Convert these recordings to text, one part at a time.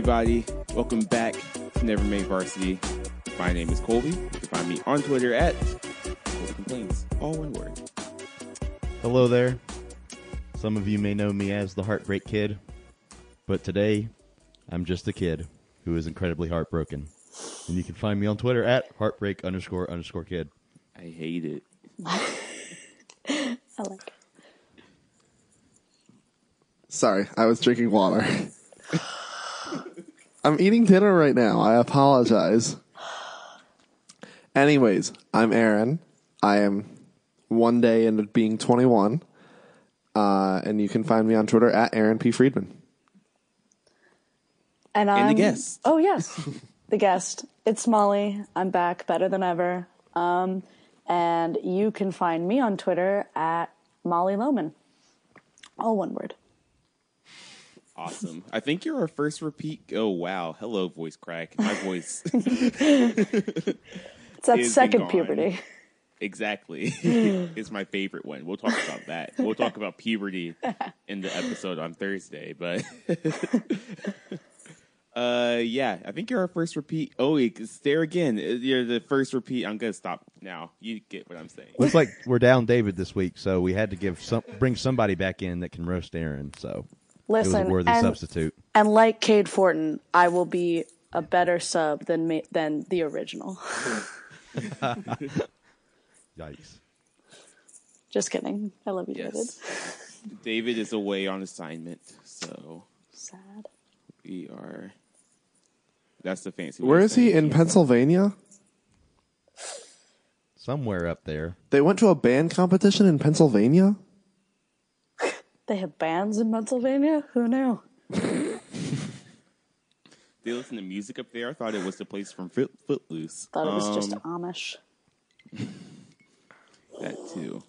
Everybody? Welcome back to Never Made Varsity. My name is Colby. You can find me on Twitter at Colby Complains. All one word. Hello there. Some of you may know me as the Heartbreak Kid, but today I'm just a kid who is incredibly heartbroken. And you can find me on Twitter at heartbreak underscore underscore kid. I hate it. I like it. Sorry, I was drinking water. I'm eating dinner right now. I apologize. Anyways, I'm Aaron. I am one day into being 21. Uh, and you can find me on Twitter at Aaron P. Friedman. And I'm the guest. Oh yes, the guest. It's Molly. I'm back, better than ever. Um, and you can find me on Twitter at Molly Loman. All one word. Awesome. I think you're our first repeat. Oh, wow. Hello, voice crack. My voice. It's that Is been second gone. puberty. exactly. it's my favorite one. We'll talk about that. We'll talk about puberty in the episode on Thursday. But uh, yeah, I think you're our first repeat. Oh, it's there again. You're the first repeat. I'm going to stop now. You get what I'm saying. Looks like we're down David this week, so we had to give some bring somebody back in that can roast Aaron. So it was Listen, a worthy and, substitute. and like Cade Fortin, I will be a better sub than me, than the original. Yikes! Just kidding. I love you, David. Yes. David is away on assignment, so Sad. we are. That's the fancy. way Where he? In he's- Pennsylvania? Somewhere up there. They went to a band competition in Pennsylvania? They have bands in Pennsylvania. Who knew? They listen to music up there. I thought it was the place from Foot, Footloose. Thought it was just Um, Amish. that too.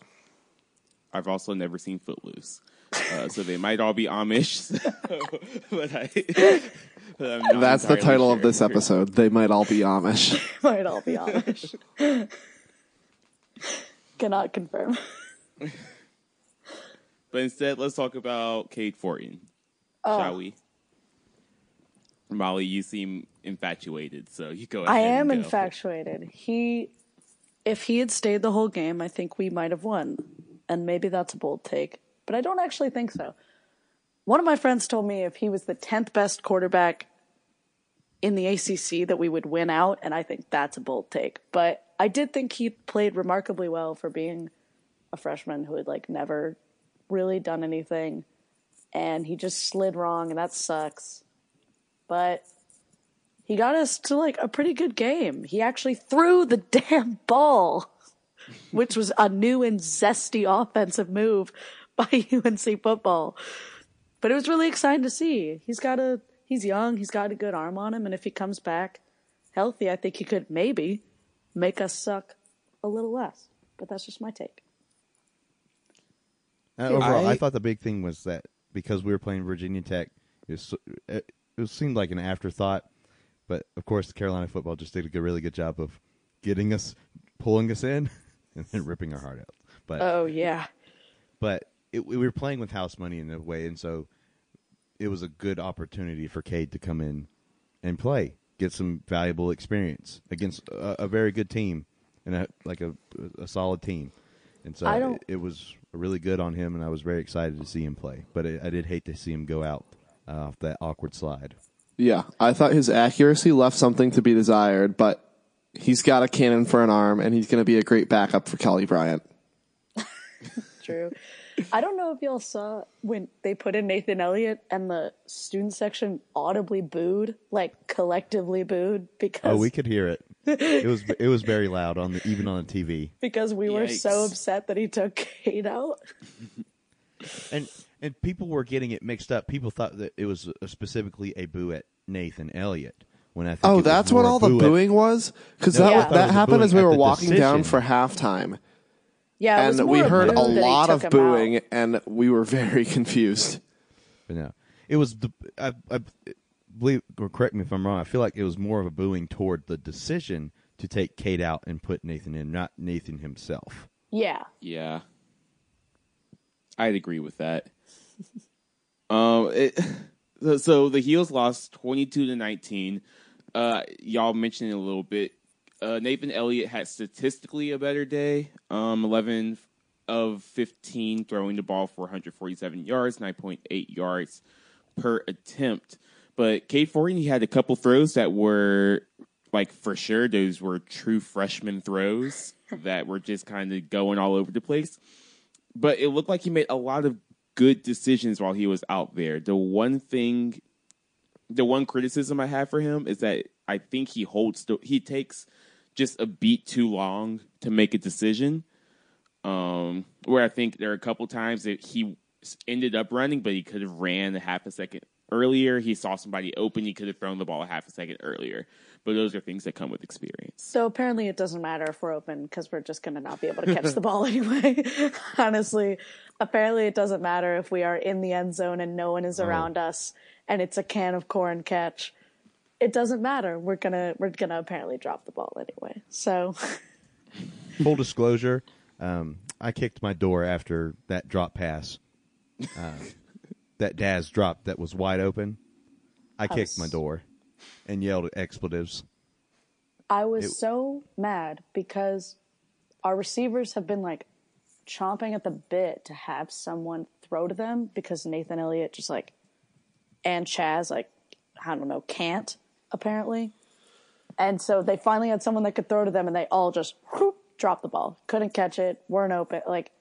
I've also never seen Footloose, uh, so they might all be Amish. but I, but That's the entirely title of this episode. They might all be Amish. Might all be Amish. Cannot confirm. But instead, let's talk about Cade Fortin, Oh. shall we? Molly, you seem infatuated, so you go. I am infatuated. He, if he had stayed the whole game, I think we might have won. And maybe that's a bold take, but I don't actually think so. One of my friends told me if he was the 10th best quarterback in the ACC that we would win out, and I think that's a bold take. But I did think he played remarkably well for being a freshman who had like never really done anything, and he just slid wrong, and that sucks. But he got us to like a pretty good game. He actually threw the damn ball, which was a new and zesty offensive move by UNC football. But it was really exciting to see. He's got a he's young, he's got a good arm on him, and if he comes back healthy, I think he could maybe make us suck a little less. But that's just my take. Uh, overall, I- I, thought the big thing was that because we were playing Virginia Tech, it, was, it, it seemed like an afterthought. But of course, Carolina football just did a good, really good job of getting us, pulling us in, and then ripping our heart out. But Oh yeah. but it, we were playing with house money in a way, and so it was a good opportunity for Cade to come in and play, get some valuable experience against a, a very good team and a, like a, a solid team. And so it, it was really good on him, and I was very excited to see him play. But it, I did hate to see him go out uh, off that awkward slide. Yeah, I thought his accuracy left something to be desired, but he's got a cannon for an arm, and he's going to be a great backup for Kelly Bryant. True. I don't know if y'all saw when they put in Nathan Elliott and the student section audibly booed, like collectively booed because Oh, we could hear it. It was it was very loud on the even on the TV. because we were so upset that he took Cade out. And and people were getting it mixed up. People thought that it was uh, specifically a boo at Nathan Elliott. When I think Oh, that's what a all the boo at- booing was? Because No, that, I was- thought it that happened as we were the walking down for halftime. Yeah, And we heard a that he lot of him out. booing, and we were very confused. But no, it was the. I, I believe, or correct me if I'm wrong. I feel like it was more of a booing toward the decision to take Cade out and put Nathan in, not Nathan himself. Yeah. Yeah, I'd agree with that. um, it, so- so the Heels lost twenty two to nineteen. Uh, y'all mentioned it a little bit. Uh, Nathan Elliott had statistically a better day. Um, eleven of fifteen throwing the ball for 147 yards, 9.8 yards per attempt. But Cade Fortin, he had a couple throws that were like for sure those were true freshman throws that were just kind of going all over the place. But it looked like he made a lot of good decisions while he was out there. The one thing, the one criticism I have for him is that I think he holds, the, he takes just a beat too long to make a decision. Um, where I think there are a couple times that he ended up running, but he could have ran a half a second earlier. He saw somebody open, he could have thrown the ball a half a second earlier. But those are things that come with experience. So apparently it doesn't matter if we're open because we're just going to not be able to catch the ball anyway. Honestly, apparently it doesn't matter if we are in the end zone and no one is around us and it's a can of corn catch. It doesn't matter. We're going to we're going to apparently drop the ball anyway. So Full disclosure, um, I kicked my door after that drop pass. Uh, that Dazz dropped that was wide open. I kicked was- my door and yelled expletives. I was It- so mad because our receivers have been like chomping at the bit to have someone throw to them because Nathan Elliott just like and Chazz like I don't know can't apparently, and so they finally had someone that could throw to them and they all just whoop, dropped the ball, couldn't catch it, weren't open, like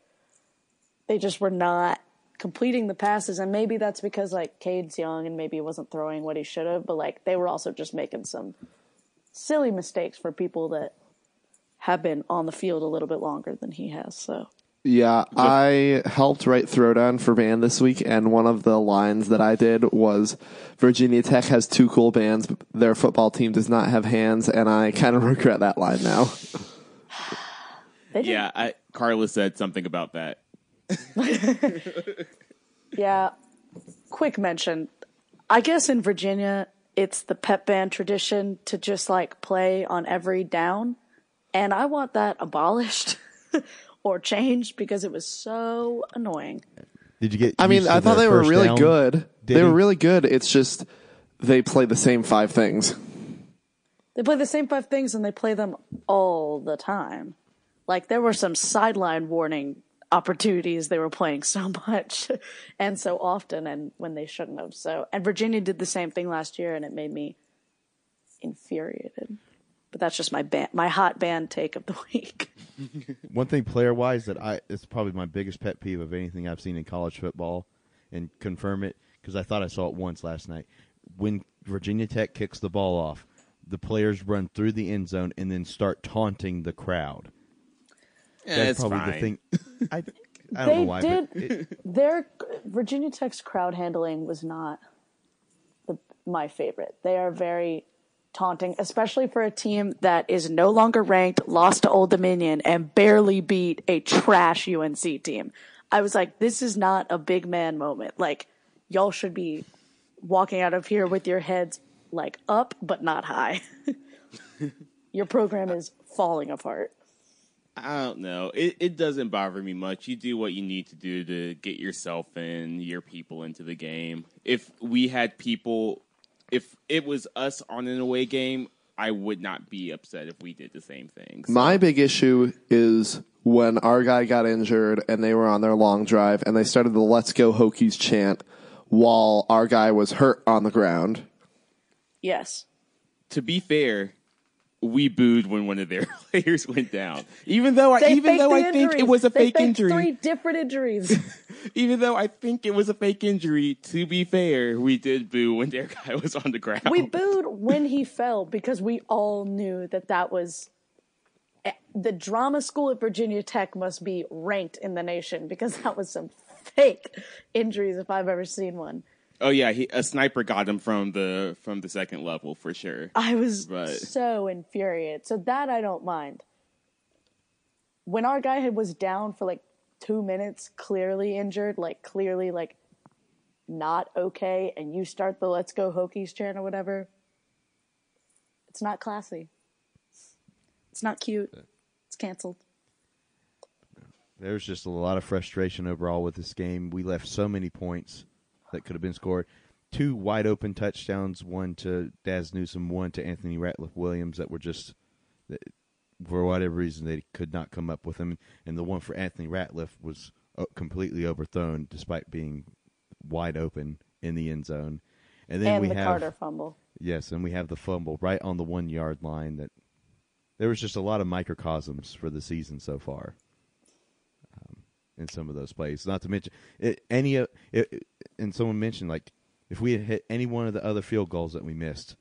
they just were not completing the passes and maybe that's because like Cade's young and maybe he wasn't throwing what he should have, but like they were also just making some silly mistakes for people that have been on the field a little bit longer than he has. So Yeah, I helped write Throwdown for band this week, and one of the lines that I did was Virginia Tech has two cool bands, but their football team does not have hands, and I kind of regret that line now. Yeah, I, Carla said something about that. yeah. Quick mention. I guess in Virginia, it's the pep band tradition to just like play on every down, and I want that abolished or changed because it was so annoying. Did you get? I mean, I thought they were really down? good. Did They were really good. It's just they play the same five things. They play the same five things and they play them all the time. Like there were some sideline warning opportunities they were playing so much and so often and when they shouldn't have. So and Virginia did the same thing last year and it made me infuriated. But that's just my band, my hot band take of the week. One thing player wise that I it's probably my biggest pet peeve of anything I've seen in college football, and confirm it because I thought I saw it once last night. When Virginia Tech kicks the ball off, the players run through the end zone and then start taunting the crowd. That's it's probably fine. the thing. I I don't They know why, did- it, Their Virginia Tech's crowd handling was not the, my favorite. They are very taunting, especially for a team that is no longer ranked, lost to Old Dominion, and barely beat a trash UNC team. I was like, this is not a big man moment. Like, y'all should be walking out of here with your heads like up, but not high. your program is falling apart. I don't know. It it doesn't bother me much. You do what you need to do to get yourself and your people into the game. If we had people, if it was us on an away game, I would not be upset if we did the same things. So- My big issue is when our guy got injured and they were on their long drive and they started the "Let's Go Hokies" chant while our guy was hurt on the ground. Yes. To be fair, we booed when one of their players went down. Even though I They even though I think it was a They fake faked injury. Three different injuries. Even though I think it was a fake injury, to be fair, we did boo when their guy was on the ground. we booed when he fell because we all knew that that was eh, the drama school at Virginia Tech must be ranked in the nation because that was some fake injuries if I've ever seen one. Oh yeah, he, a sniper got him from the from the second level for sure. I was Right. so infuriated. So that I don't mind. When our guy had was down for like two minutes, clearly injured, like clearly like not okay, and you start the "Let's Go Hokies" chant or whatever, it's not classy. It's not cute. It's canceled. There's just a lot of frustration overall with this game. We left so many points that could have been scored. Two wide open touchdowns, one to Dazz Newsome, one to Anthony Ratliff Williams, that were just, that, for whatever reason, they could not come up with them. And the one for Anthony Ratliff was uh, completely overthrown despite being wide open in the end zone. And then and we the have Carter fumble. Yes, and we have the fumble right on the one yard line. That there was just a lot of microcosms for the season so far, um, in some of those plays. Not to mention it, any of it, and someone mentioned like if we had hit any one of the other field goals that we missed,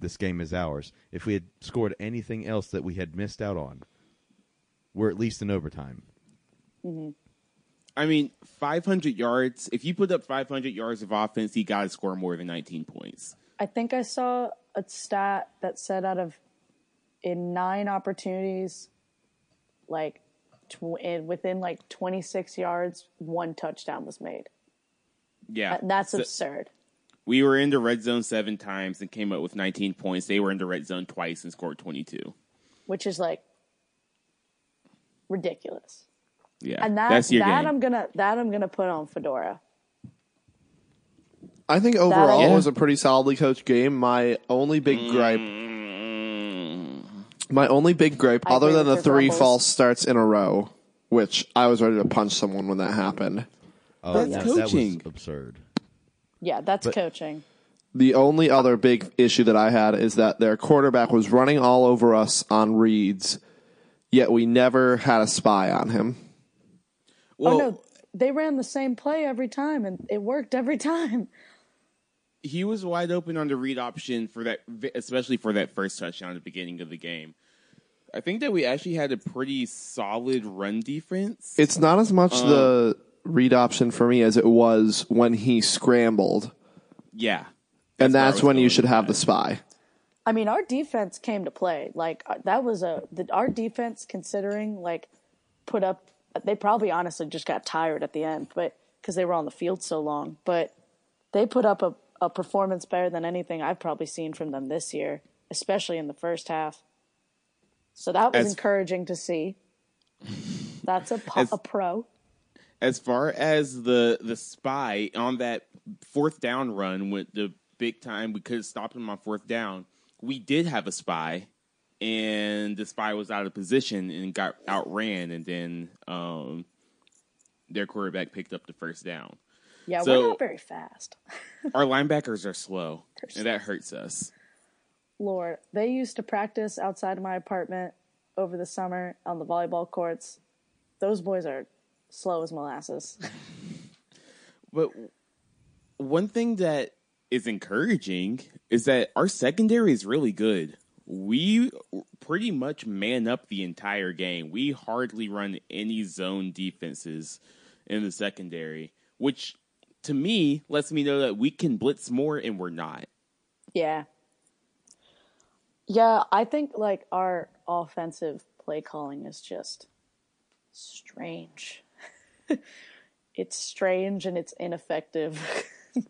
this game is ours. If we had scored anything else that we had missed out on, we're at least in overtime. Mm-hmm. I mean, 500 yards. If you put up 500 yards of offense, you got to score more than 19 points. I think I saw a stat that said out of in nine opportunities, like tw- in, within like 26 yards, one touchdown was made. Yeah, That- That's So- absurd. we were in the red zone seven times and came up with 19 points. They were in the red zone twice and scored 22. which is like ridiculous. Yeah, And that that's your that game. I'm gonna that I'm gonna put on Fedora. I think overall Yeah. it was a pretty solidly coached game. My only big gripe, Mm, my only big gripe, I other than the three grumbles. false starts in a row, which I was ready to punch someone when that happened. Oh, That's that, coaching. That was absurd. Yeah, that's But- coaching. The only other big issue that I had is that their quarterback was running all over us on reads, yet we never had a spy on him. Oh, well, oh no, they ran the same play every time, and it worked every time. he was wide open on the read option for that, especially for that first touchdown at the beginning of the game. I think that we actually had a pretty solid run defense. It's not as much the um, read option for me as it was when he scrambled, yeah, and that's when you should have the spy. I mean, our defense came to play. Like uh, that was a the, our defense, considering like put up. They probably honestly just got tired at the end, but because they were on the field so long. But they put up a, a performance better than anything I've probably seen from them this year, especially in the first half. So that was As- encouraging to see. That's a po- As- a pro. As far as the the spy on that fourth down run with the big time we could have stopped him on fourth down we did have a spy and the spy was out of position and got outran and then um their quarterback picked up the first down Yeah, so- we're not very fast. our linebackers are slow They're and that hurts us Lord, they used to practice outside of my apartment over the summer on the volleyball courts. Those boys are slow as molasses. But one thing that is encouraging is that our secondary is really good. We pretty much man up the entire game. We hardly run any zone defenses in the secondary, which to me lets me know that we can blitz more and we're not. Yeah. Yeah, I think like our offensive play calling is just strange. It's strange and it's ineffective.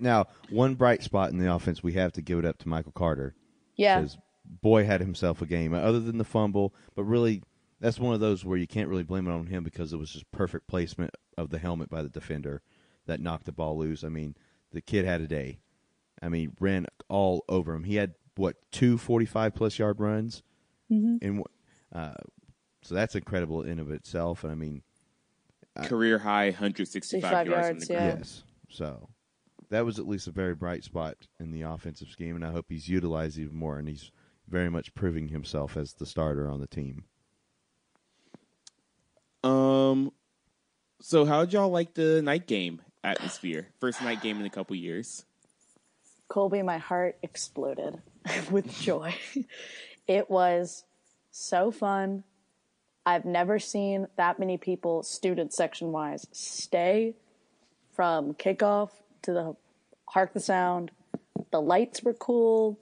Now, one bright spot in the offense, we have to give it up to Michael Carter. yeah. because boy had himself a game other than the fumble but really that's one of those where you can't really blame it on him because it was just perfect placement of the helmet by the defender that knocked the ball loose i mean the kid had a day i mean ran all over him he had what two 45 plus yard runs and uh, so that's incredible in of itself and i mean Career high 165 yards, yards, on the yeah. yes so that was at least a very bright spot in the offensive scheme, and I hope he's utilized even more. And he's very much proving himself as the starter on the team. Um, so how'd y'all like the night game atmosphere? First night game in a couple years. Colby, my heart exploded with joy. It was so fun. I've never seen that many people, student section wise, stay from kickoff to the Hark the Sound. The lights were cool.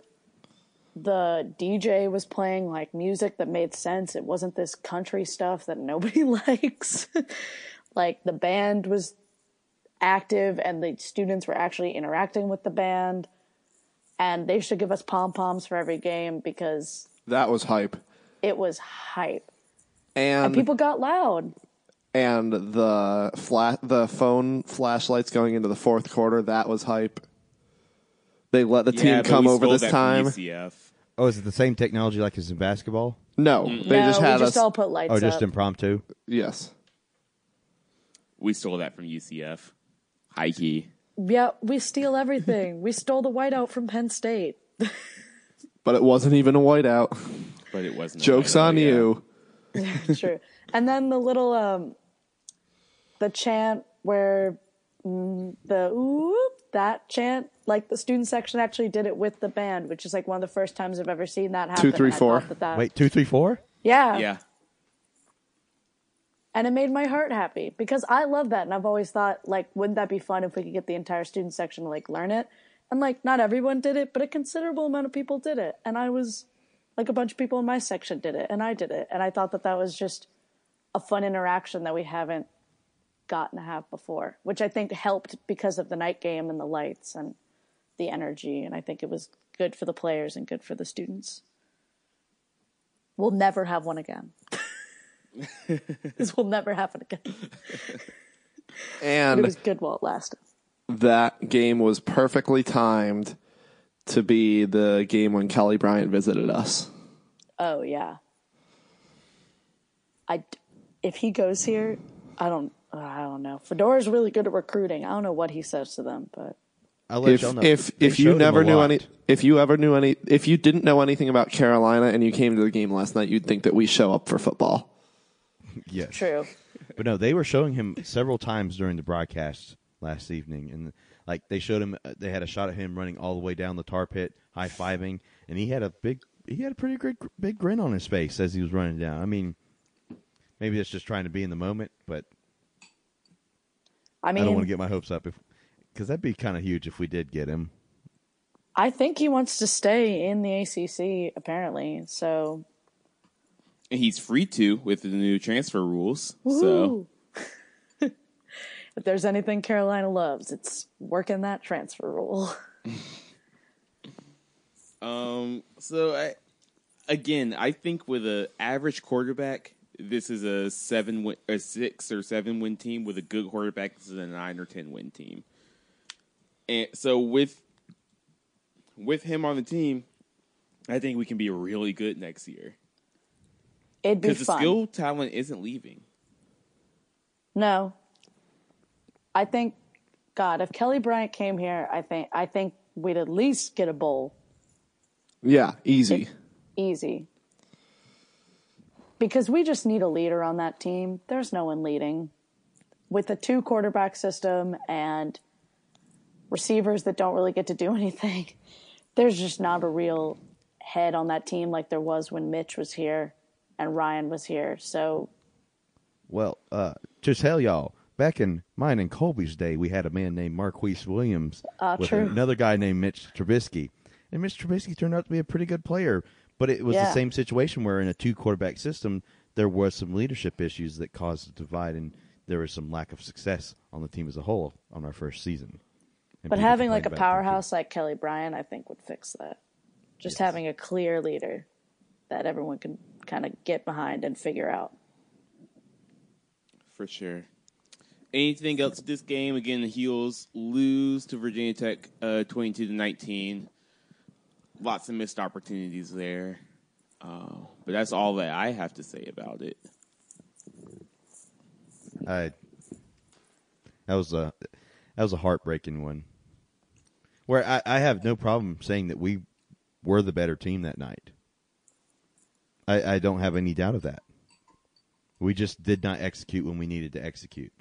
The DJ was playing like music that made sense. It wasn't this country stuff that nobody likes. like the band was active and the students were actually interacting with the band. And they should give us pom poms for every game because That was hype. it was hype. And And people got loud. and the flat the phone flashlights going into the fourth quarter that was hype. They let the team Yeah, but come over this time. UCF. Oh, is it the same technology like as in basketball? No, they no, just we had just us. all put lights Oh, just up. impromptu. yes, We stole that from UCF. High key. yeah, we steal everything. we stole the whiteout from Penn State. but it wasn't even a whiteout. But it wasn't. a Jokes whiteout, on yeah. you. True. And then the little um the chant where mm, the whoop that chant like the student section actually did it with the band, which is like one of the first times I've ever seen that happen. Two, three, and I four. thought That that, Wait, two, three, four. yeah, Yeah. and it made my heart happy because I love that, and I've always thought like, wouldn't that be fun if we could get the entire student section to like learn it? And like, not everyone did it, but a considerable amount of people did it, and I was like, a bunch of people in my section did it, and I did it, and I thought that that was just a fun interaction that we haven't gotten to have before, which I think helped because of the night game and the lights and the energy, and I think it was good for the players and good for the students. We'll never have one again. this will never happen again. And it was good while it lasted. that game was perfectly timed to be the game when Kelly Bryant visited us. Oh yeah. I if he goes here, I don't I don't know. Fedora's really good at recruiting. I don't know what he says to them, but I'll let If y'all know. if if you never knew lot. any, if you ever knew any, if you didn't know anything about Carolina and you came to the game last night, you'd think that we show up for football. yes, true. But no, they were showing him several times during the broadcast last evening, and like they showed him, uh, they had a shot of him running all the way down the tar pit, high fiving, and he had a big, he had a pretty great, big grin on his face as he was running down. I mean, maybe that's just trying to be in the moment, but I mean, I don't want to get my hopes up if because that'd be kind of huge if we did get him. I think he wants to stay in the ACC apparently. So he's free to with the new transfer rules. So woo. If there's anything Carolina loves, it's working that transfer rule. Um. So I, again, I think with a average quarterback, this is a seven, win, a six or seven win team. With a good quarterback, this is a nine or ten win team. And so with with him on the team, I think we can be really good next year It'd be because the skill talent isn't leaving. No. I think God, if Kelly Bryant came here, I think I think we'd at least get a bowl. Yeah, easy. Easy. Because we just need a leader on that team. There's no one leading. With a two quarterback system and receivers that don't really get to do anything, there's just not a real head on that team like there was when Mitch was here and Ryan was here. So Well, uh, to tell y'all, back in mine and Colby's day, we had a man named Marquise Williams Ah, with true. another guy named Mitch Trubisky. And Mitch Trubisky turned out to be a pretty good player, but it was Yeah. the same situation where in a two quarterback system, there was some leadership issues that caused a divide, and there was some lack of success on the team as a whole on our first season. And But having like a complained about it, thank you. powerhouse like Kelly Bryant, I think would fix that. Just having a clear leader that everyone can kind of get behind and figure out. For sure. Anything else this game? Again, the Heels lose to Virginia Tech, uh, twenty-two to nineteen. Lots of missed opportunities there, uh, but that's all that I have to say about it. I that was a that was a heartbreaking one. Where I, I have no problem saying that we were the better team that night. I, I don't have any doubt of that. We just did not execute when we needed to execute.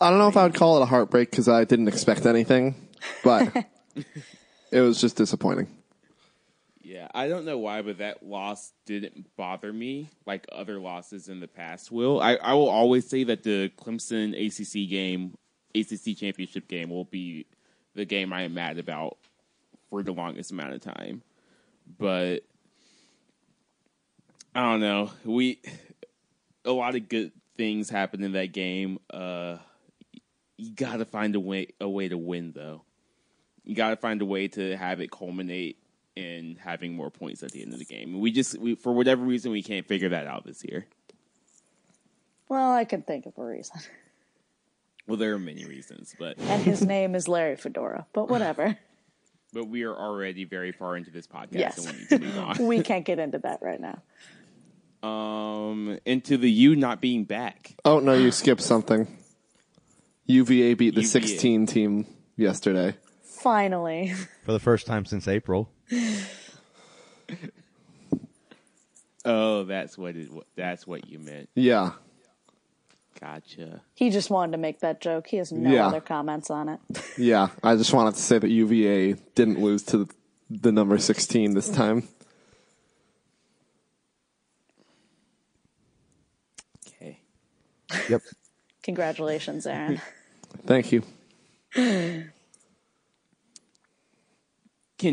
I don't know if I would call it a heartbreak because I didn't expect anything, but it was just disappointing. Yeah, I don't know why, but that loss didn't bother me like other losses in the past will. I, I will always say that the Clemson ACC game, ACC championship game, will be the game I am mad about for the longest amount of time. But I don't know. We a lot of good things happened in that game. Uh, you got to find a way a way to win though. You got to find a way to have it culminate in having more points at the end of the game. We just we, for whatever reason we can't figure that out this year. Well, I can think of a reason. Well, there are many reasons, but And his name is Larry Fedora, but whatever. but we are already very far into this podcast Yes. and we need to move on. We can't get into that right now. um, into the you not being back. Oh no, you skipped something. UVA beat the UVA. 16 team yesterday. Finally. For the first time since April. Oh, that's what it. That's what you meant. Yeah, Gotcha. He just wanted to make that joke. He has no Yeah. other comments on it. yeah. I just wanted to say that UVA didn't lose to the number 16 this time. Okay. Yep. Congratulations, Aaron. Thank you. Can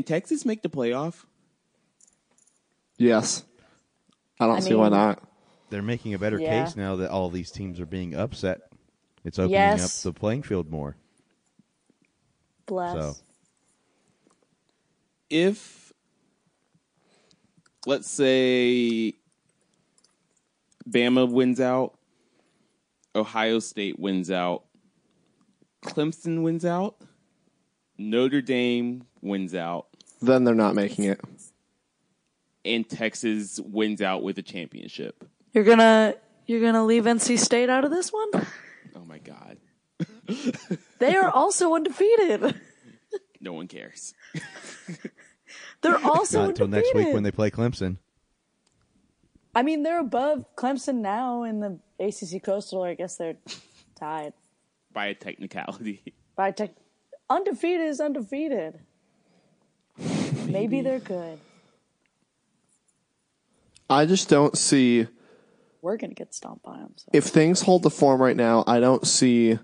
Texas make the playoff? Yes. I don't I see why not. They're making a better Yeah. case now that all these teams are being upset. It's opening Yes. up the playing field more. Bless. So if let's say Bama wins out, Ohio State wins out, Clemson wins out, Notre Dame wins out, Then they're not making it. and Texas wins out with a championship. You're gonna you're gonna leave NC State out of this one? Oh my god. They are also undefeated. No one cares. They're also not until next week when they play Clemson. I mean, they're above Clemson now in the ACC Coastal. I guess they're tied By a technicality. by tech. Undefeated is undefeated. Maybe they're good. I just don't see We're gonna get stomped by them. So. if things hold the form right now, I don't see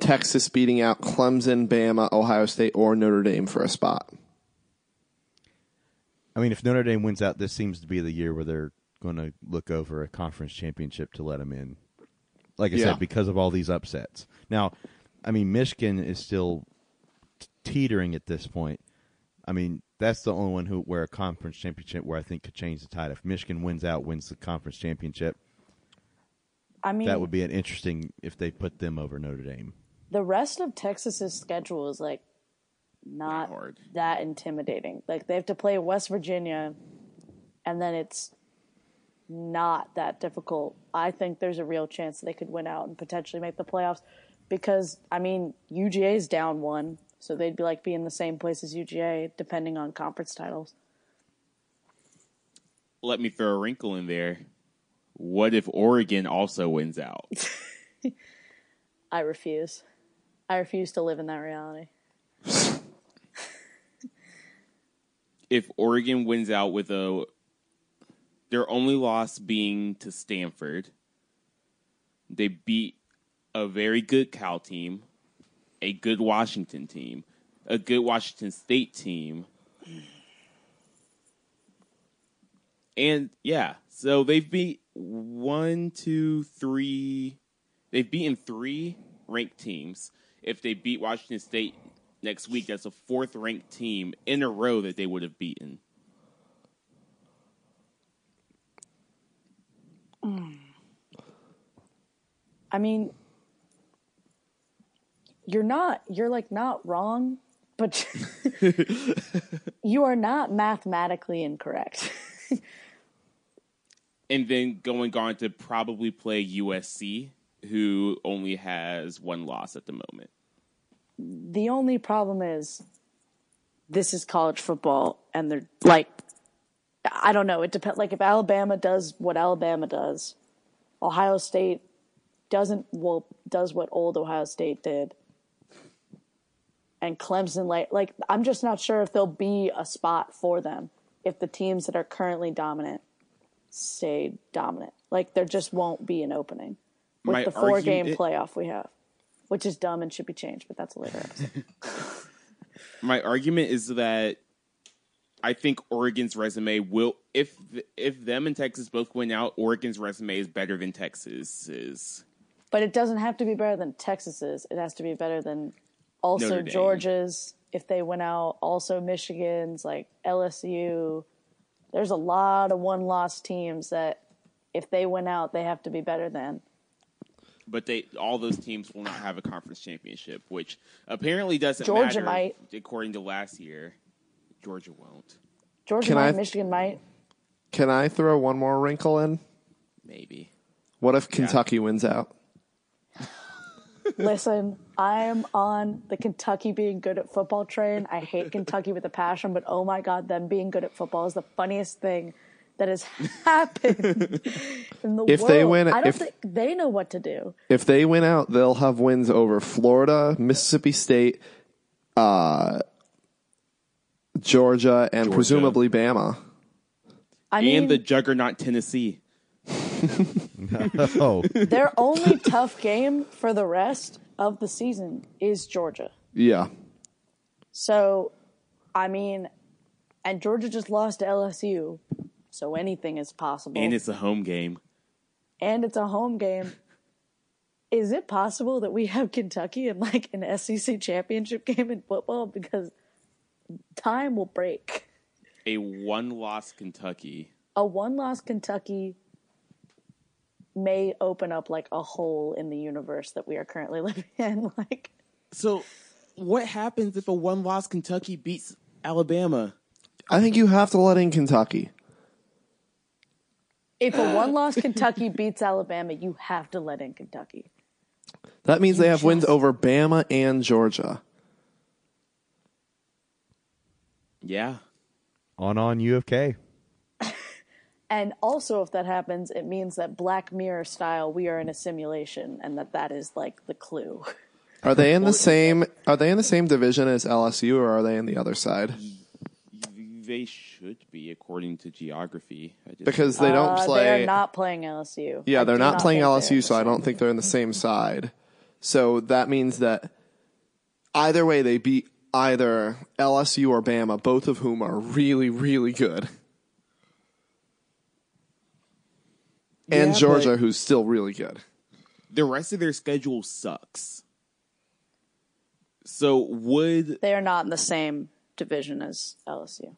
Texas beating out Clemson, Bama, Ohio State, or Notre Dame for a spot. I mean, if Notre Dame wins out, this seems to be the year where they're going to look over a conference championship to let them in. Like I Yeah. said, because of all these upsets. Now, I mean, Michigan is still t- teetering at this point. I mean, that's the only one who where a conference championship where I think could change the tide. If Michigan wins out, wins the conference championship, I mean, that would be an interesting if they put them over Notre Dame. the rest of Texas's schedule is like not hard. that intimidating. Like they have to play West Virginia, and then it's not that difficult. I think there's a real chance they could win out and potentially make the playoffs because I mean UGA is down one, so they'd be like be in the same place as UGA depending on conference titles. Let me throw a wrinkle in there. What if Oregon also wins out? I refuse. I refuse to live in that reality. if Oregon wins out with a their only loss being to Stanford, they beat a very good Cal team, a good Washington team, a good Washington State team. And yeah, so they've beat one, two, three. They've beaten three ranked teams. If they beat Washington State next week, that's a fourth ranked team in a row that they would have beaten. I mean, you're not, you're like not wrong, but you are not mathematically incorrect. And then going on to probably play USC, who only has one loss at the moment. the only problem is this is college football and they're like I don't know, it depends like if Alabama does what Alabama does, Ohio State doesn't well does what old Ohio State did. And Clemson like like I'm just not sure if there'll be a spot for them if the teams that are currently dominant stay dominant. Like there just won't be an opening with My the four game playoff we have. Which is dumb and should be changed, but that's a later episode. My argument is that I think Oregon's resume will if if them and Texas both win out, Oregon's resume is better than Texas's. But it doesn't have to be better than Texas's. It has to be better than also Georgia's if they went out, also Michigan's, like LSU. There's a lot of one loss teams that if they win out, they have to be better than. But they all those teams will not have a conference championship, which apparently doesn't Georgia matter might. according to last year. Georgia won't. Georgia Can might, I- Michigan might. Can I throw one more wrinkle in? Maybe. What if Kentucky wins out? Listen, I am on the Kentucky being good at football train. I hate Kentucky with a passion, but oh my god, them being good at football is the funniest thing that has happened in the If world. they win- I don't if- think they know what to do. If they win out, they'll have wins over Florida, Mississippi State, uh, Georgia, and Georgia. presumably Bama. I mean, and the juggernaut Tennessee. Oh, their only tough game for the rest of the season is Georgia. Yeah. So, I mean, and Georgia just lost to LSU, so anything is possible. And it's a home game. and it's a home game. Is it possible that we have Kentucky in like an SEC championship game in football? Because time will break. A one loss Kentucky. A one loss Kentucky may open up like a hole in the universe that we are currently living in. Like, So what happens if a one loss Kentucky beats Alabama? I think you have to let in Kentucky. if a one loss Kentucky beats Alabama, you have to let in Kentucky. That means they have wins over Bama and Georgia. Yeah. on on UFK. And also, if that happens, it means that Black Mirror style, we are in a simulation, and that that is like the clue. Are they in the same? Are they in the same division as LSU, or are they in the other side? They should be according to geography. Because they don't Uh, play. They are not playing LSU. Yeah, I they're do not playing LSU, so I don't think they're in the same side. So that means that either way, they beat either LSU or Bama, both of whom are really, really good. And Yeah, Georgia, who's still really good. the rest of their schedule sucks. So would They are not in the same division as LSU.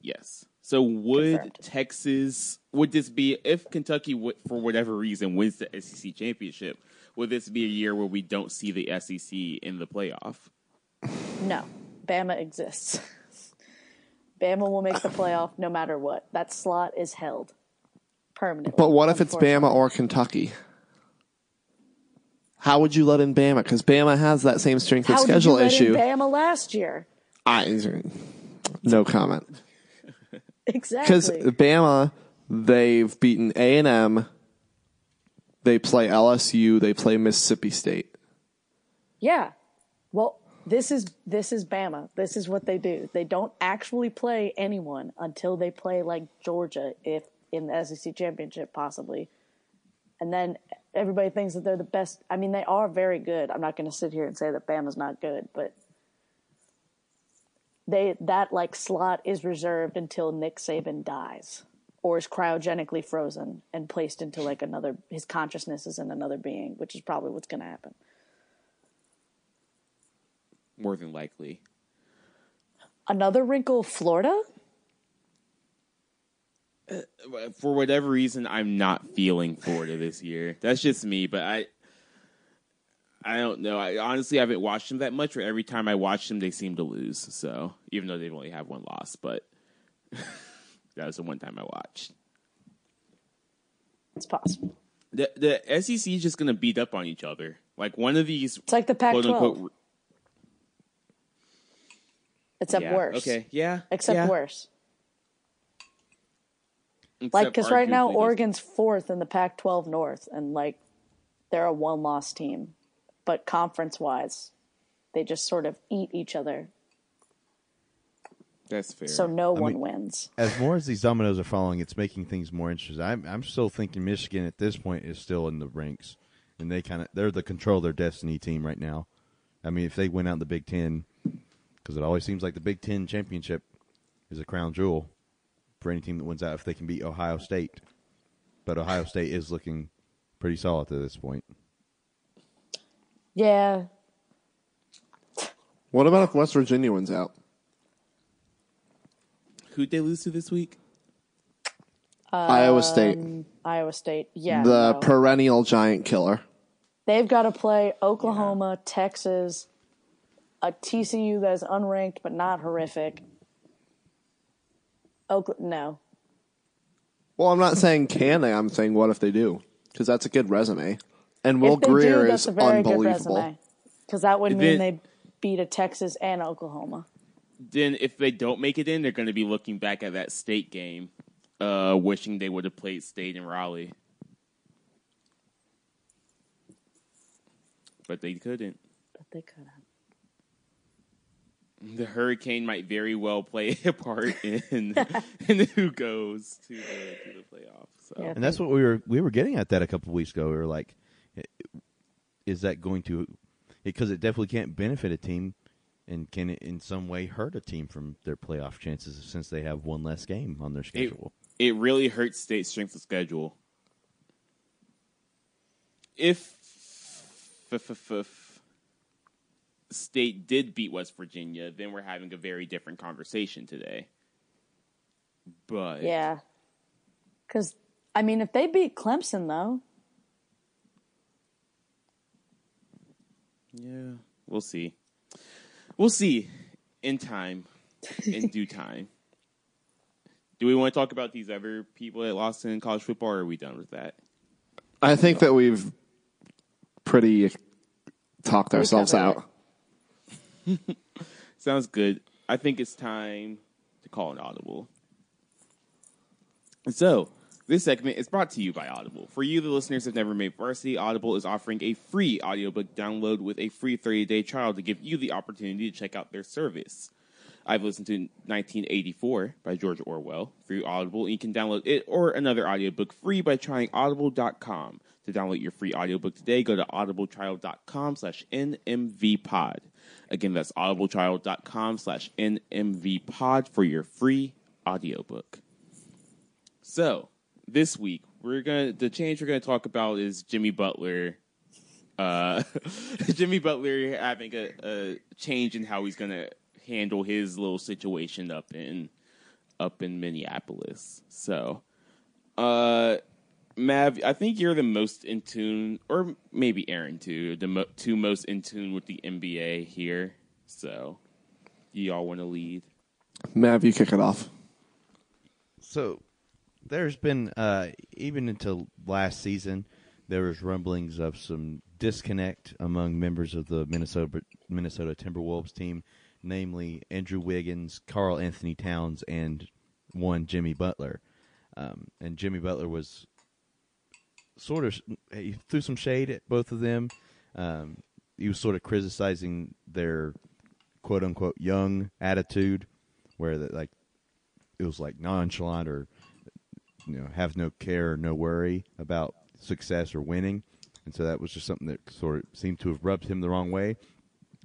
yes. So would Confirmed. Texas would this be if Kentucky would, for whatever reason wins the SEC championship? Would this be a year where we don't see the SEC in the playoff? No, Bama exists. Bama will make the playoff no matter what. That slot is held permanently. But what if it's. Bama or Kentucky? How would you let in Bama? Because Bama has that same strength of How did you schedule let issue. in Bama last year? I, no comment. Exactly. Because Bama, they've beaten A and M. They play LSU. They play Mississippi State. Yeah. This is this is Bama. This is what they do. They don't actually play anyone until they play like Georgia, if in the SEC championship possibly. And then everybody thinks that they're the best. I mean, they are very good. I'm not going to sit here and say that Bama's not good, but they that like slot is reserved until Nick Saban dies or is cryogenically frozen and placed into like another his consciousness is in another being, which is probably what's going to happen. More than likely. Another wrinkle, Florida? Uh, uh, for whatever reason, I'm not feeling Florida this year. That's just me, but I I don't know. I honestly haven't watched them that much. But every time I watch them, they seem to lose. So even though they've only had one loss, but that was the one time I watched. It's possible. The the SEC is just going to beat up on each other. Like one of these, It's like the Pac-12. quote unquote. Except Yeah, worse. Okay, yeah, Except yeah. worse. Except Like, because right now arguably those- Oregon's fourth in the Pac-12 North, and like they're a one-loss team, but conference-wise, they just sort of eat each other, That's fair. so no one mean- wins. As more as these dominoes are falling, it's making things more interesting. I'm I'm still thinking Michigan at this point is still in the ranks, and they kind of they're the control their destiny team right now. I mean, if they win out in the Big Ten, because it always seems like the Big Ten championship is a crown jewel for any team that wins out if they can beat Ohio State. But Ohio State is looking pretty solid to this point. Yeah, What about if West Virginia wins out? Who'd they lose to this week? Uh, Iowa State, um, Iowa State. Yeah, the no. perennial giant killer. they've got to play Oklahoma, Texas, a TCU that's unranked but not horrific. Oak- no, Well, I'm not saying can they. I'm saying what if they do? Because that's a good resume. And Will Grier do, is a very good unbelievable. resume. Because that would And mean then- they beat a Texas and Oklahoma. Then if they don't make it in, they're going to be looking back at that state game, uh, wishing they would have played state in Raleigh. But they couldn't. But they could have. The hurricane might very well play a part in in who goes to the to the playoffs. So Yeah. And that's what we were we were getting at that a couple of weeks ago. We were like, is that going to? Because it definitely can't benefit a team, and can it in some way hurt a team from their playoff chances since they have one less game on their schedule. it really hurts state strength of schedule. If f- f- f- state did beat West Virginia, then we're having a very different conversation today. But Yeah. Because, I mean, if they beat Clemson, though, Yeah, we'll see. We'll see in time, in due time. Do we want to talk about these other people that lost in college football, or are we done with that? I think that we've pretty talked ourselves covered out. Sounds good. I think it's time to call an audible. So, this segment is brought to you by Audible. For you, the listeners have never made varsity, Audible is offering a free audiobook download with a free 30 day trial to give you the opportunity to check out their service. I've listened to 1984 by George Orwell through Audible, and you can download it or another audiobook free by trying audible.com. To download your free audiobook today, go to audibletrial.com slash nmvpod. Again, that's audibletrial.com slash nmvpod for your free audiobook. So, this week, we're gonna the change we're gonna talk about is Jimmy Butler uh, Jimmy Butler having a, a change in how he's gonna handle his little situation up in up in Minneapolis. So, uh, Mav, I think you're the most in tune, or maybe Aaron too, the mo- two most in tune with the NBA here. So, y'all want to lead? Mav, you kick it off. So there's been uh, even until last season, there was rumblings of some disconnect among members of the Minnesota Minnesota Timberwolves team, namely Andrew Wiggins, Karl-Anthony Towns, and one Jimmy Butler. Um, and Jimmy Butler was sort of he threw some shade at both of them. Um, he was sort of criticizing their quote unquote young attitude, where that like it was like nonchalant or you know have no care or no worry about success or winning, and so that was just something that sort of seemed to have rubbed him the wrong way.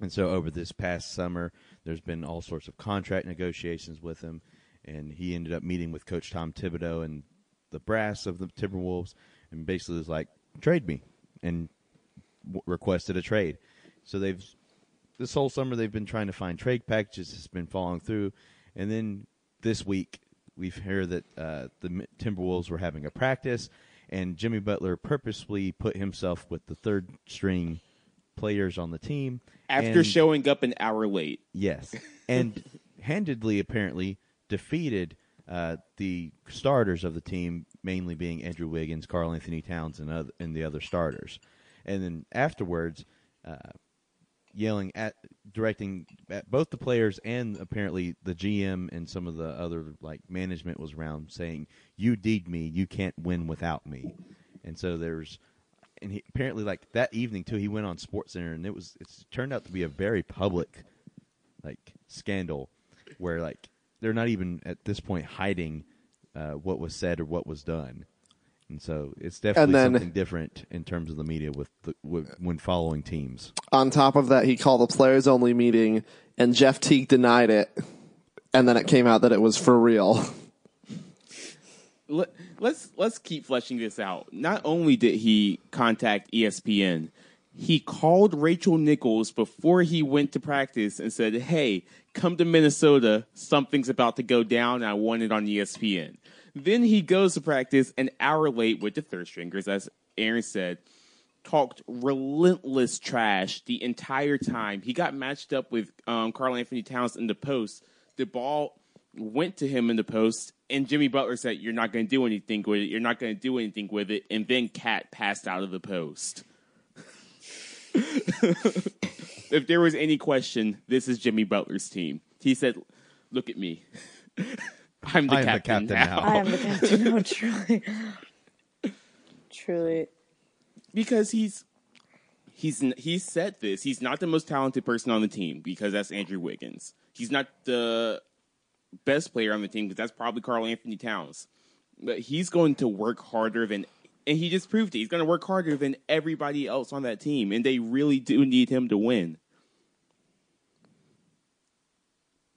And so over this past summer, there's been all sorts of contract negotiations with him, and he ended up meeting with Coach Tom Thibodeau and the brass of the Timberwolves, and basically was like, "Trade me," and w- requested a trade. So they've this whole summer they've been trying to find trade packages. It's been falling through, and then this week we've heard that uh, the Timberwolves were having a practice, and Jimmy Butler purposely put himself with the third string players on the team After and- showing up an hour late, Yes, and handedly apparently defeated uh, the starters of the team, mainly being Andrew Wiggins, Karl-Anthony Towns, and other, and the other starters. And then afterwards, uh, yelling at directing at both the players and apparently the GM and some of the other like management was around saying you need me you can't win without me and so there's and he apparently like that evening too he went on SportsCenter and it was it's turned out to be a very public like scandal where like they're not even at this point hiding uh, what was said or what was done and so it's definitely then- something different in terms of the media with, the, with when following teams On top of that, he called a players only meeting, and Jeff Teague denied it. And then it came out that it was for real. Let, let's let's keep fleshing this out. Not only did he contact ESPN, he called Rachel Nichols before he went to practice and said, "Hey, come to Minnesota. Something's about to go down. I want it on ESPN." Then he goes to practice an hour late with the third stringers, as Aaron said. Talked relentless trash the entire time. He got matched up with um, Karl-Anthony Towns in the post. The ball went to him in the post, and Jimmy Butler said, "You're not going to do anything with it. You're not going to do anything with it." And then KAT passed out of the post. If there was any question, this is Jimmy Butler's team. He said, "Look at me. I'm the I am the captain, captain now." now. I am the captain. No, truly, truly. because he's he's he said this. He's not the most talented person on the team because that's Andrew Wiggins. He's not the best player on the team because that's probably Karl-Anthony Towns. But he's going to work harder than and he just proved it. He's going to work harder than everybody else on that team and they really do need him to win.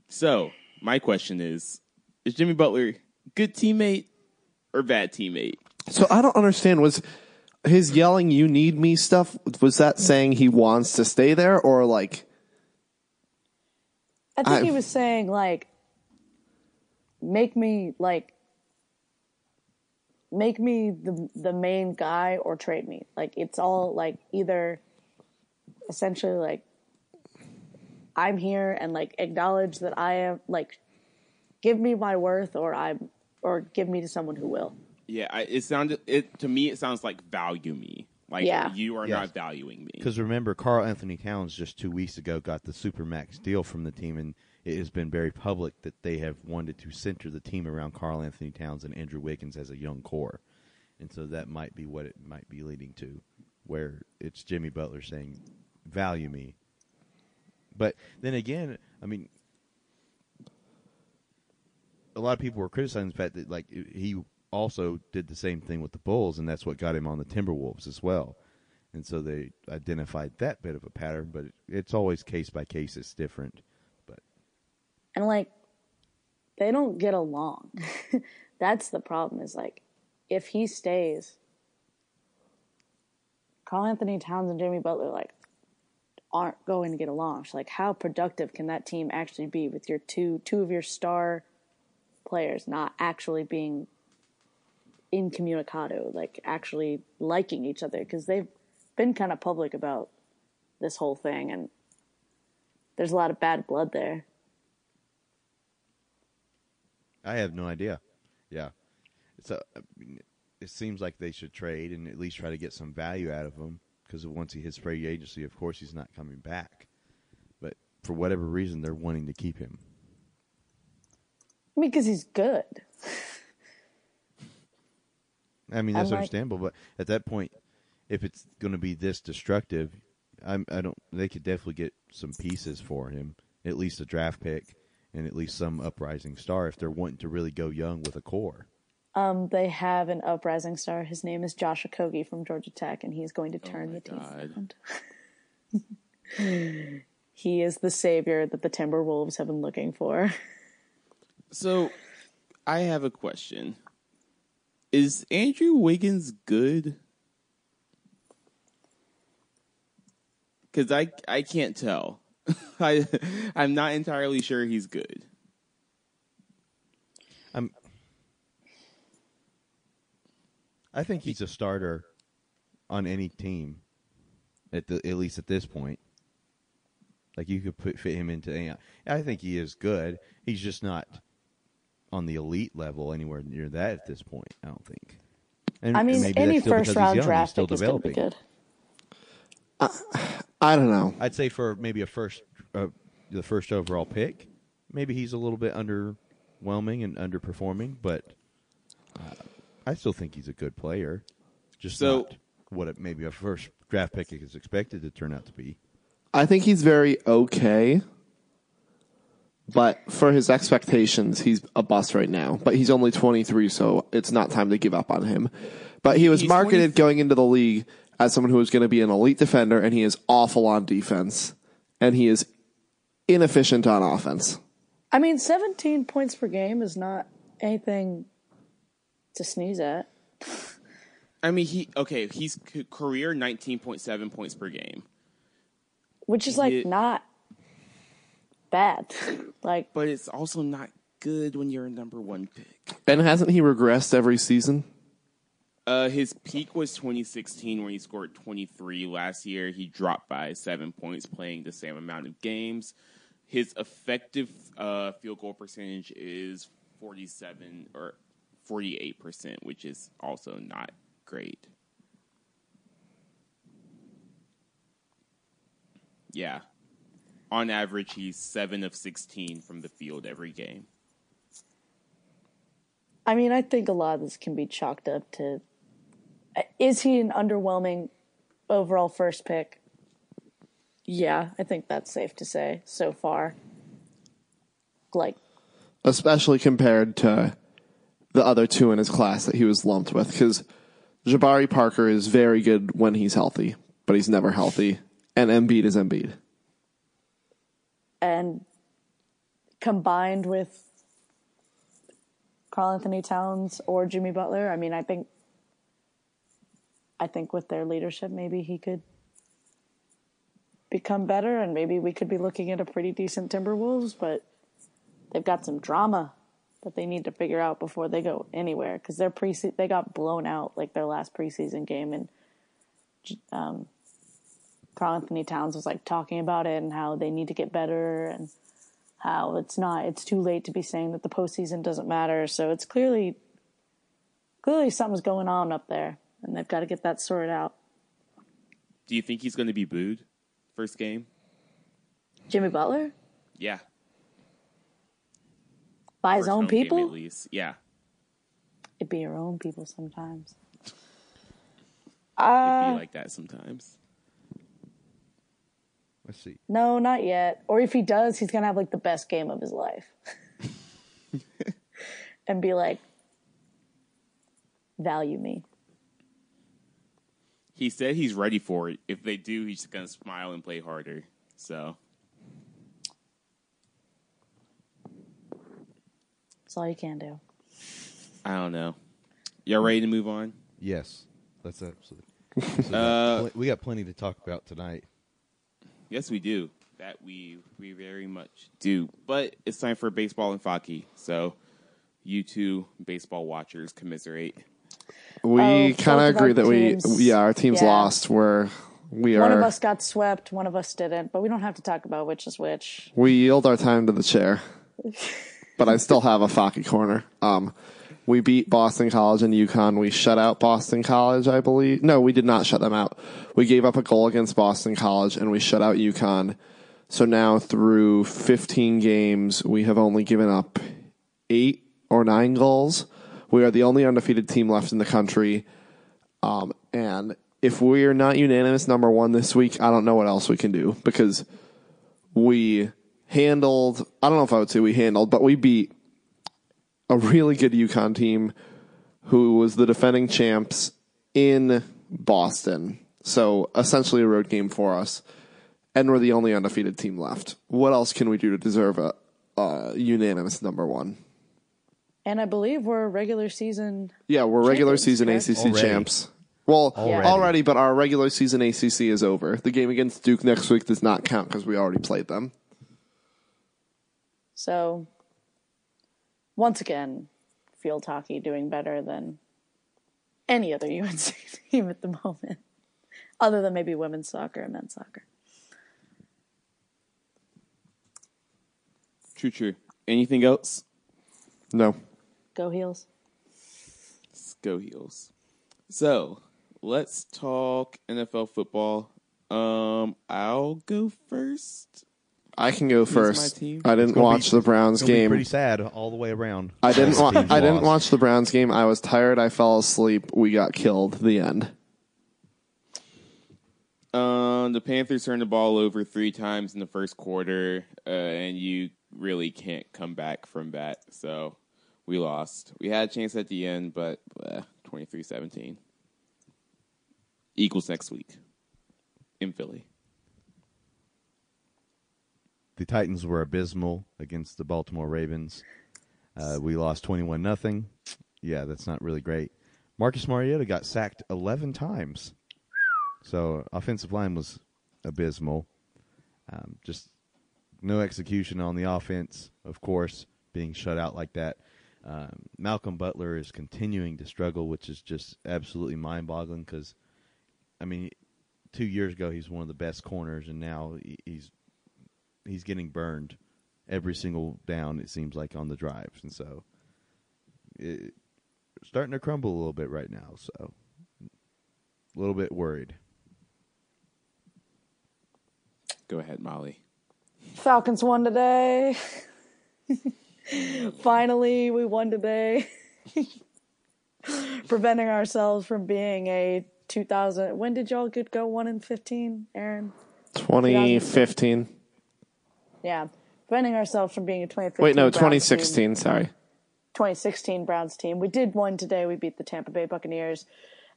So, my question is is Jimmy Butler good teammate or bad teammate? So I don't understand. Was his yelling "You need me" stuff? Was that saying he wants to stay there, or like? I think I- he was saying like, make me like, make me the the main guy or trade me. Like it's all like either, essentially like, I'm here and like acknowledge that I am like, give me my worth or I'm or give me to someone who will. Yeah, I, it sounded it to me. It sounds like value me. Like Yeah. you are Yes. not valuing me. Because remember, Karl-Anthony Towns just two weeks ago got the supermax deal from the team, and it has been very public that they have wanted to center the team around Karl-Anthony Towns and Andrew Wiggins as a young core, and so that might be what it might be leading to, where it's Jimmy Butler saying, "Value me." But then again, I mean, a lot of people were criticizing the fact that like he also did the same thing with the Bulls, and that's what got him on the Timberwolves as well. And so they identified that bit of a pattern, but it's always case by case. It's different. And like they don't get along. That's the problem is like if he stays Karl-Anthony Towns and jimmy butler like aren't going to get along. So like how productive can that team actually be with your two two of your star players not actually being incommunicado like actually liking each other? Because they've been kind of public about this whole thing and there's a lot of bad blood there I have no idea. Yeah, so I mean, it seems like they should trade and at least try to get some value out of him because once he hits free agency, of course he's not coming back. But for whatever reason, they're wanting to keep him. I mean, because he's good. I mean, that's like- understandable, but at that point, if it's going to be this destructive, I'm, I don't. They could definitely get some pieces for him, at least a draft pick and at least some uprising star if they're wanting to really go young with a core. Um, they have an uprising star. His name is Josh Okogie from Georgia Tech, and he's going to turn the team around. he is the savior that the Timberwolves have been looking for. So, I have a question: Is Andrew Wiggins good? Because I I can't tell. I I'm not entirely sure he's good. I'm. I think he's a starter on any team. At the at least at this point, like you could put fit him into. Any, I think he is good. He's just not on the elite level anywhere near that at this point. I don't think. And, I and mean, maybe any that's still because first round draft pick is going to be developing. good. I don't know. I'd say for maybe a first, uh, the first overall pick, maybe he's a little bit underwhelming and underperforming, but uh, I still think he's a good player. Just So- not what it, maybe a first draft pick is expected to turn out to be. I think he's very okay. But for his expectations, he's a bust right now. But he's only 23, so it's not time to give up on him. But he was He's marketed 20 going into the league as someone who is going to be an elite defender, and he is awful on defense. And he is inefficient on offense. I mean, 17 points per game is not anything to sneeze at. I mean, he okay. He's career nineteen point seven points per game, which is like Yeah. not bad. like but it's also not good when you're a number one pick. And hasn't he regressed every season? Uh, his peak was 2016 when he scored 23. Last year, he dropped by seven points, playing the same amount of games. His effective uh, field goal percentage is 47 or 48 percent, which is also not great. Yeah, on average, he's seven of 16 from the field every game. I mean, I think a lot of this can be chalked up to is he an underwhelming overall first pick? Yeah, I think that's safe to say so far. Like especially compared to the other two in his class that he was lumped with. Because Jabari Parker is very good when he's healthy, but he's never healthy. And Embiid is Embiid. and combined with Karl-Anthony Towns or Jimmy Butler, I mean, I think I think with their leadership, maybe he could become better, and maybe we could be looking at a pretty decent Timberwolves. But they've got some drama that they need to figure out before they go anywhere because their pre they got blown out like their last preseason game, and um, Karl-Anthony Towns was like talking about it and how they need to get better and how it's not it's too late to be saying that the postseason doesn't matter. So it's clearly clearly something's going on up there, and they've got to get that sorted out. Do you think he's going to be booed first game? Jimmy Butler Yeah, by his First own home game people. at least. Yeah. It'd be your own people sometimes. It'd Uh, be like that sometimes. Let's see. no, not yet. Or if he does, he's gonna have like the best game of his life, and be like, "Value me." He said he's ready for it. If they do, he's just gonna smile and play harder. So That's all you can do. I don't know. Y'all ready to move on? Yes, that's absolutely. So we, got Uh, we got plenty to talk about tonight. Yes, we do. That we we very much do. But it's time for baseball and hockey. So you two baseball watchers commiserate. We kind of agree that we, yeah, our team's yeah. lost. Where we are, One of us got swept, one of us didn't, but we don't have to talk about which is which. we yield our time to the chair. but I still have a Focky corner. Um, we beat Boston College and UConn. We shut out Boston College, I believe. No, we did not shut them out. We gave up a goal against Boston College and we shut out UConn. So now through 15 games, we have only given up eight or nine goals. We are the only undefeated team left in the country. Um, and if we are not unanimous number one this week, I don't know what else we can do because we handled, I don't know if I would say we handled, but we beat a really good UConn team who was the defending champs in Boston. So essentially a road game for us. And we're the only undefeated team left. What else can we do to deserve a, a unanimous number one? And I believe we're regular season. Yeah, we're regular Champions, season correct? ACC Already. champs. Well, Already. already, but our regular season ACC is over. The game against Duke next week does not count because we already played them. So, once again, field hockey doing better than any other UNC team at the moment, other than maybe women's soccer and men's soccer. True, true. Anything else? No. Go Heels. Let's go heels. So let's talk NFL football. Um, I'll go first. I can go first. I didn't watch be- the Browns It's gonna be game. pretty sad all the way around. I didn't. Wa- teams I didn't watch the Browns game. I was tired. I fell asleep. We got killed. The end. Um, the Panthers turned the ball over three times in the first quarter, uh, and you really can't come back from that. So we lost. We had a chance at the end, but uh, 23-17. Eagles next week in Philly. The Titans were abysmal against the Baltimore Ravens. Uh, we lost twenty-one nothing. Yeah, that's not really great. Marcus Mariota got sacked eleven times, so offensive line was abysmal. Um, just no execution on the offense, of course, being shut out like that. Um, Malcolm Butler is continuing to struggle, which is just absolutely mind-boggling. Because, I mean, two years ago he's one of the best corners, and now he's he's getting burned every single down. It seems like on the drives, and so it, starting to crumble a little bit right now. So a little bit worried. Go ahead, Molly. Falcons won today. Finally, we won today. Preventing ourselves from being a 2000. When did y'all get go 1 in 15, Aaron? 2015. Yeah. Preventing ourselves from being a 2015. Wait, no, Browns team. 2016. Sorry. 2016 Browns team. We did one today. We beat the Tampa Bay Buccaneers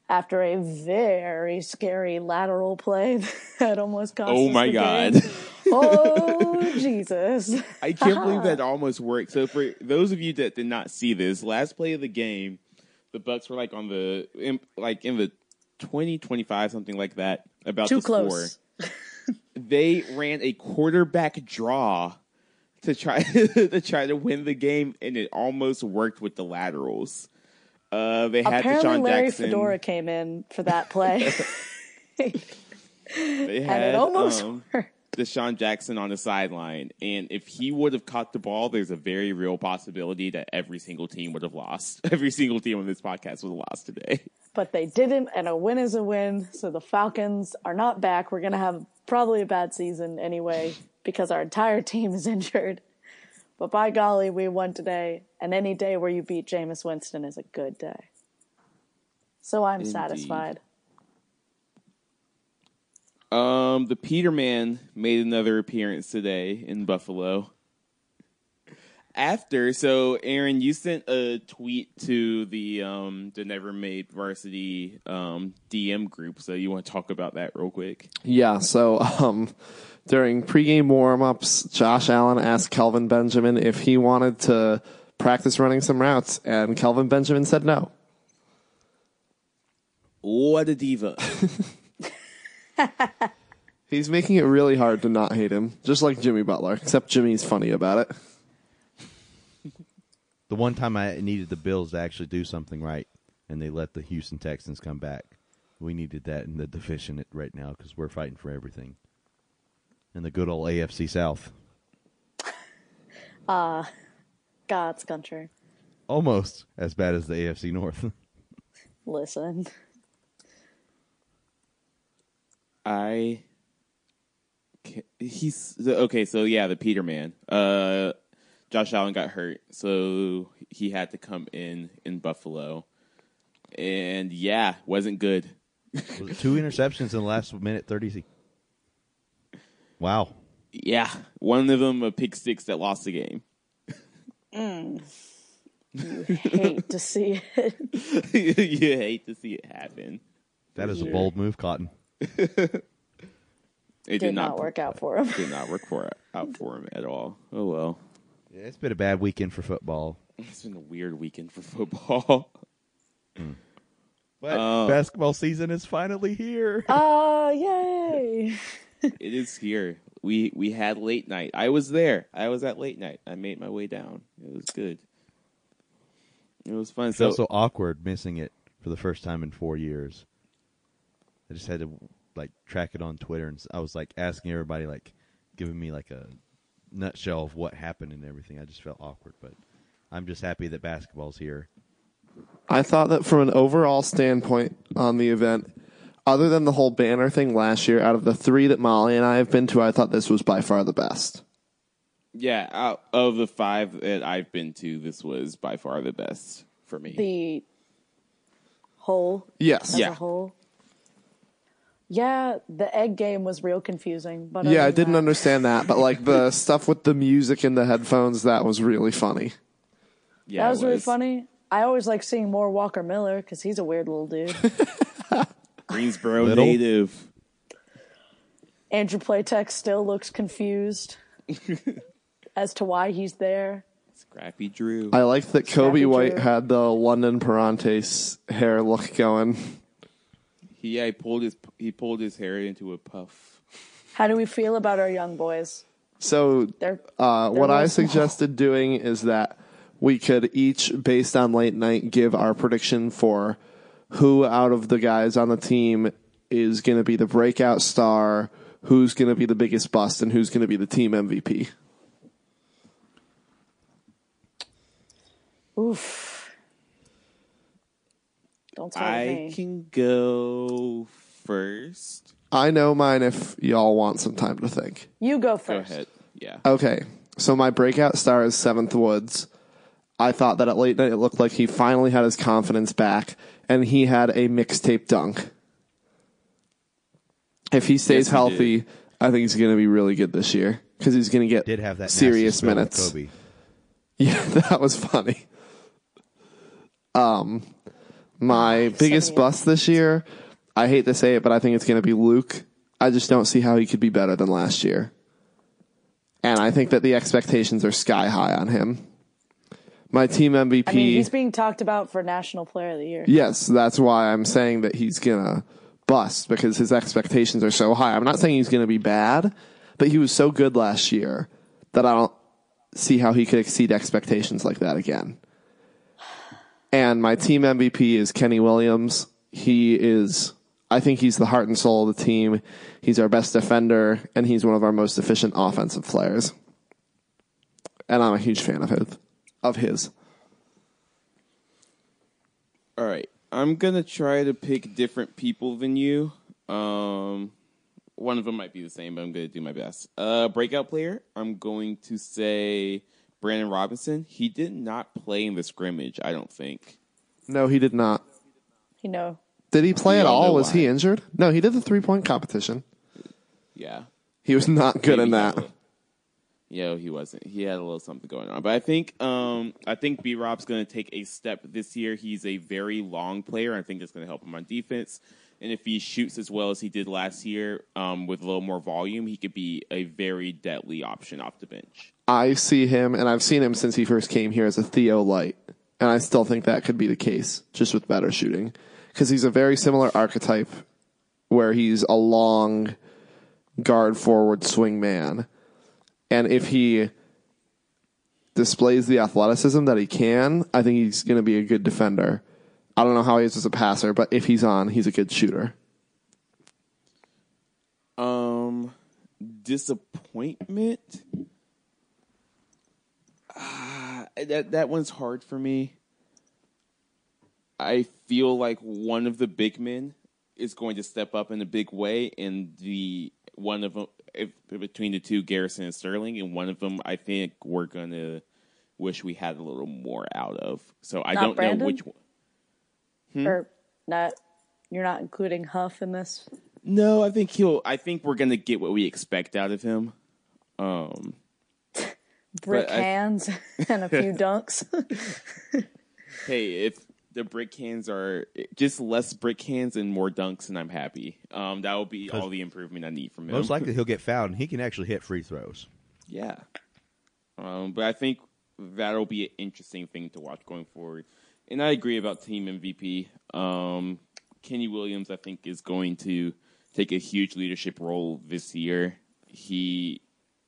after a very scary lateral play that almost cost Oh us my the God. game. Oh Jesus! I can't believe that almost worked. So for those of you that did not see this, last play of the game, the Bucks were like on the in, like in the 20, 25, something like that. About Too to score. close. They ran a quarterback draw to try to try to win the game, and it almost worked with the laterals. Uh, they had Apparently, DeSean Larry Jackson. Fedora came in for that play, They had and it almost um, worked. DeSean Jackson on the sideline, and if he would have caught the ball, there's a very real possibility that every single team would have lost. Every single team on this podcast would have lost today. But they didn't, and a win is a win. So the Falcons are not back. We're gonna have probably a bad season anyway because our entire team is injured. But by golly, we won today, and any day where you beat Jameis Winston is a good day. So I'm Indeed. satisfied. Um, the Peterman made another appearance today in Buffalo. After, so Aaron, you sent a tweet to the um the Never Made Varsity um DM group. So you want to talk about that real quick? Yeah, so um, during pregame warm-ups, Josh Allen asked Kelvin Benjamin if he wanted to practice running some routes, and Kelvin Benjamin said no. What a diva! He's making it really hard to not hate him, just like Jimmy Butler, except Jimmy's funny about it. The one time I needed the Bills to actually do something right, and they let the Houston Texans come back. We needed that in the division right now because we're fighting for everything. In the good old AFC South, Ah, God's country. almost as bad as the AFC North. Listen. I he's okay. So yeah, the Peterman. Uh, Josh Allen got hurt, so he had to come in in Buffalo, and yeah, wasn't good. Was two interceptions in the last minute thirty? Wow. Yeah, one of them a pick six that lost the game. Hate to see it. you hate to see it happen. That is a bold move, Cotton. It did, Did not work out for him. Did not work for out for him at all. Oh well, Yeah, it's been a bad weekend for football. it's been a weird weekend for football. But Uh, basketball season is finally here. Oh, yay! it is here. We we had late night. I was there. I was at late night. I made my way down. It was good. It was fun. It's So also awkward missing it for the first time in four years. I just had to like track it on Twitter, and I was like asking everybody, like giving me like a nutshell of what happened and everything. I just felt awkward, but I'm just happy that basketball's here. I thought that from an overall standpoint on the event, Other than the whole banner thing last year, out of the three that Molly and I have been to, I thought this was by far the best. Yeah, out of the five that I've been to, this was by far the best for me. The whole Yes. as Yeah. a whole. Yeah, the egg game was real confusing, but Yeah, I didn't that- understand that, but like the stuff with the music and the headphones, that was really funny. yeah, That it was really funny. I always like seeing more Walker Miller because he's a weird little dude. Greensboro Little. native. Andrew Platek still looks confused as to why he's there. Scrappy Drew. I like that Coby Scrappy White had the London Perrantes hair look going. He yeah, he pulled his he pulled his hair into a puff. How do we feel about our young boys? So They're Uh, They're what I real small. suggested doing is that we could each, based on late night, give our prediction for who out of the guys on the team is going to be the breakout star, who's going to be the biggest bust, and who's going to be the team MVP. oof. Don't start with I me. can go first. I know mine if y'all want some time to think. You go Go first. ahead. Yeah. Okay, so my breakout star is Seventh Woods. I thought that at late night it looked like he finally had his confidence back, and he had a mixtape dunk. If he stays Yes, he healthy, did. I think he's going to be really good this year because he's going to get Did have that nasty serious spill with minutes. Coby. Yeah, that was funny. Um, my biggest bust this year, I hate to say it, but I think it's going to be Luke. I just don't see how he could be better than last year. And I think that the expectations are sky high on him. My team MVP. I mean, he's being talked about for National Player of the Year. Yes, that's why I'm saying that he's gonna bust because his expectations are so high. I'm not saying he's gonna be bad, but he was so good last year that I don't see how he could exceed expectations like that again. And my team MVP is Kenny Williams. He is I think he's the heart and soul of the team. He's our best defender and he's one of our most efficient offensive players. And I'm a huge fan of his of his. All right. I'm gonna try to pick different people than you. Um, one of them might be the same, but I'm gonna do my best. Uh, breakout player. I'm going to say Brandon Robinson. He did not play in the scrimmage. I don't think. No, he did not. You know, Did he play You at all? know Was he injured? No, he did the three point competition. Yeah. He was not good in that. he had a- Yeah, he wasn't. He had a little something going on. But I think um I think B Rob's gonna take a step this year. He's a very long player. I think that's gonna help him on defense. And if he shoots as well as he did last year, um, with a little more volume, he could be a very deadly option off the bench. I see him, and I've seen him since he first came here as a Theo Light, and I still think that could be the case, just with better shooting, because he's a very similar archetype, where he's a long guard forward swing man, and if he displays the athleticism that he can, I think he's going to be a good defender. I don't know how he is as a passer, but if he's on, he's a good shooter. Um, disappointment. Ah, that that one's hard for me. I feel like one of the big men is going to step up in a big way, and the one of them if, between the two, Garrison and Sterling, and one of them, I think we're gonna wish we had a little more out of. So I Not don't Brandon? know which one. Hmm? or not. You're not including Huff in this. No, I think he'll. I think we're gonna get what we expect out of him. Um, Brick But I- hands and a few dunks. hey, if the brick hands are just less brick hands and more dunks, and I'm happy. Um, that will be all the improvement I need from him. Most likely he'll get fouled, and he can actually hit free throws. yeah. Um, but I think that'll be an interesting thing to watch going forward. And I agree about team MVP. Um, Kenny Williams, I think, is going to take a huge leadership role this year. He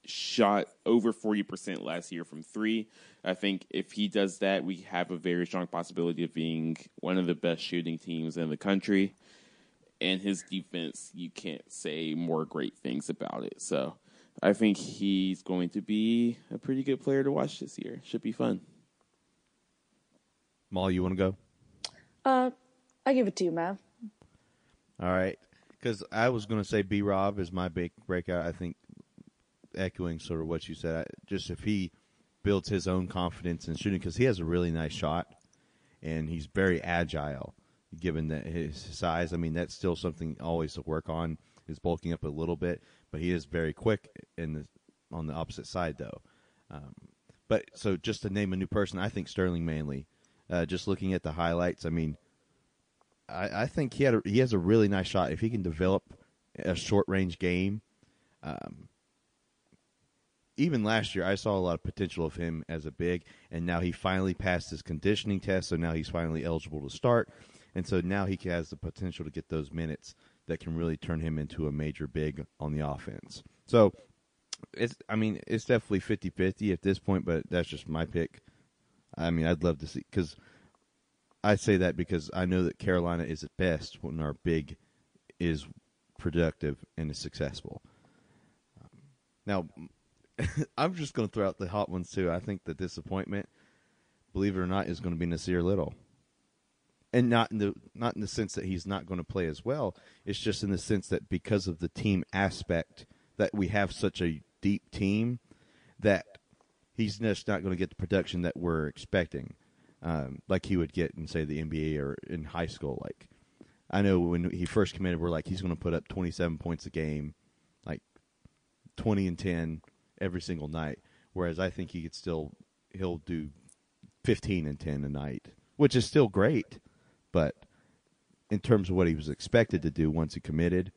shot over 40% last year from three. I think if he does that, we have a very strong possibility of being one of the best shooting teams in the country. And his defense, you can't say more great things about it. So I think he's going to be a pretty good player to watch this year. Should be fun. Maul, you want to go? uh, I give it to you, Mav. All right, because I was going to say B. Rob is my big breakout. I think echoing sort of what you said. I, just if he builds his own confidence in shooting, because he has a really nice shot, and he's very agile. Given that his size, I mean that's still something always to work on. Is bulking up a little bit, but he is very quick in the on the opposite side though. Um, but so just to name a new person, I think Sterling Manley. Uh, just looking at the highlights, I mean, I, I think he had a, he has a really nice shot if he can develop a short range game. Um, even last year, I saw a lot of potential of him as a big, and now he finally passed his conditioning test, so now he's finally eligible to start, and so now he has the potential to get those minutes that can really turn him into a major big on the offense. So it's I mean it's definitely 50-50 at this point, but that's just my pick. I mean, I'd love to see because I say that because I know that Carolina is at best when our big is productive and is successful. Now, I'm just going to throw out the hot ones too. I think the disappointment, believe it or not, is going to be Nassir Little, and not in the not in the sense that he's not going to play as well. It's just in the sense that because of the team aspect that we have such a deep team that he's just not going to get the production that we're expecting, um, like he would get in say the NBA or in high school. Like I know when he first committed, we're like he's going to put up 27 points a game, like 20 and 10 every single night. Whereas I think he could still he'll do 15 and 10 a night, which is still great, but in terms of what he was expected to do once he committed,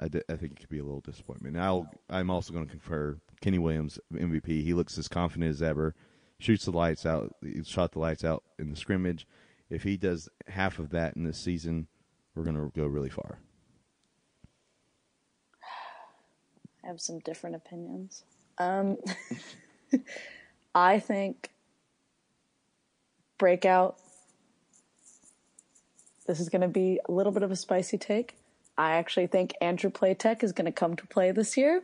I, d- I think it could be a little disappointment. Now I'm also going to confer Kenny Williams MVP. He looks as confident as ever. Shoots the lights out. He shot the lights out in the scrimmage. If he does half of that in this season, we're going to go really far. I have some different opinions. Um, I think breakout. This is going to be a little bit of a spicy take. I actually think Andrew Platek is going to come to play this year.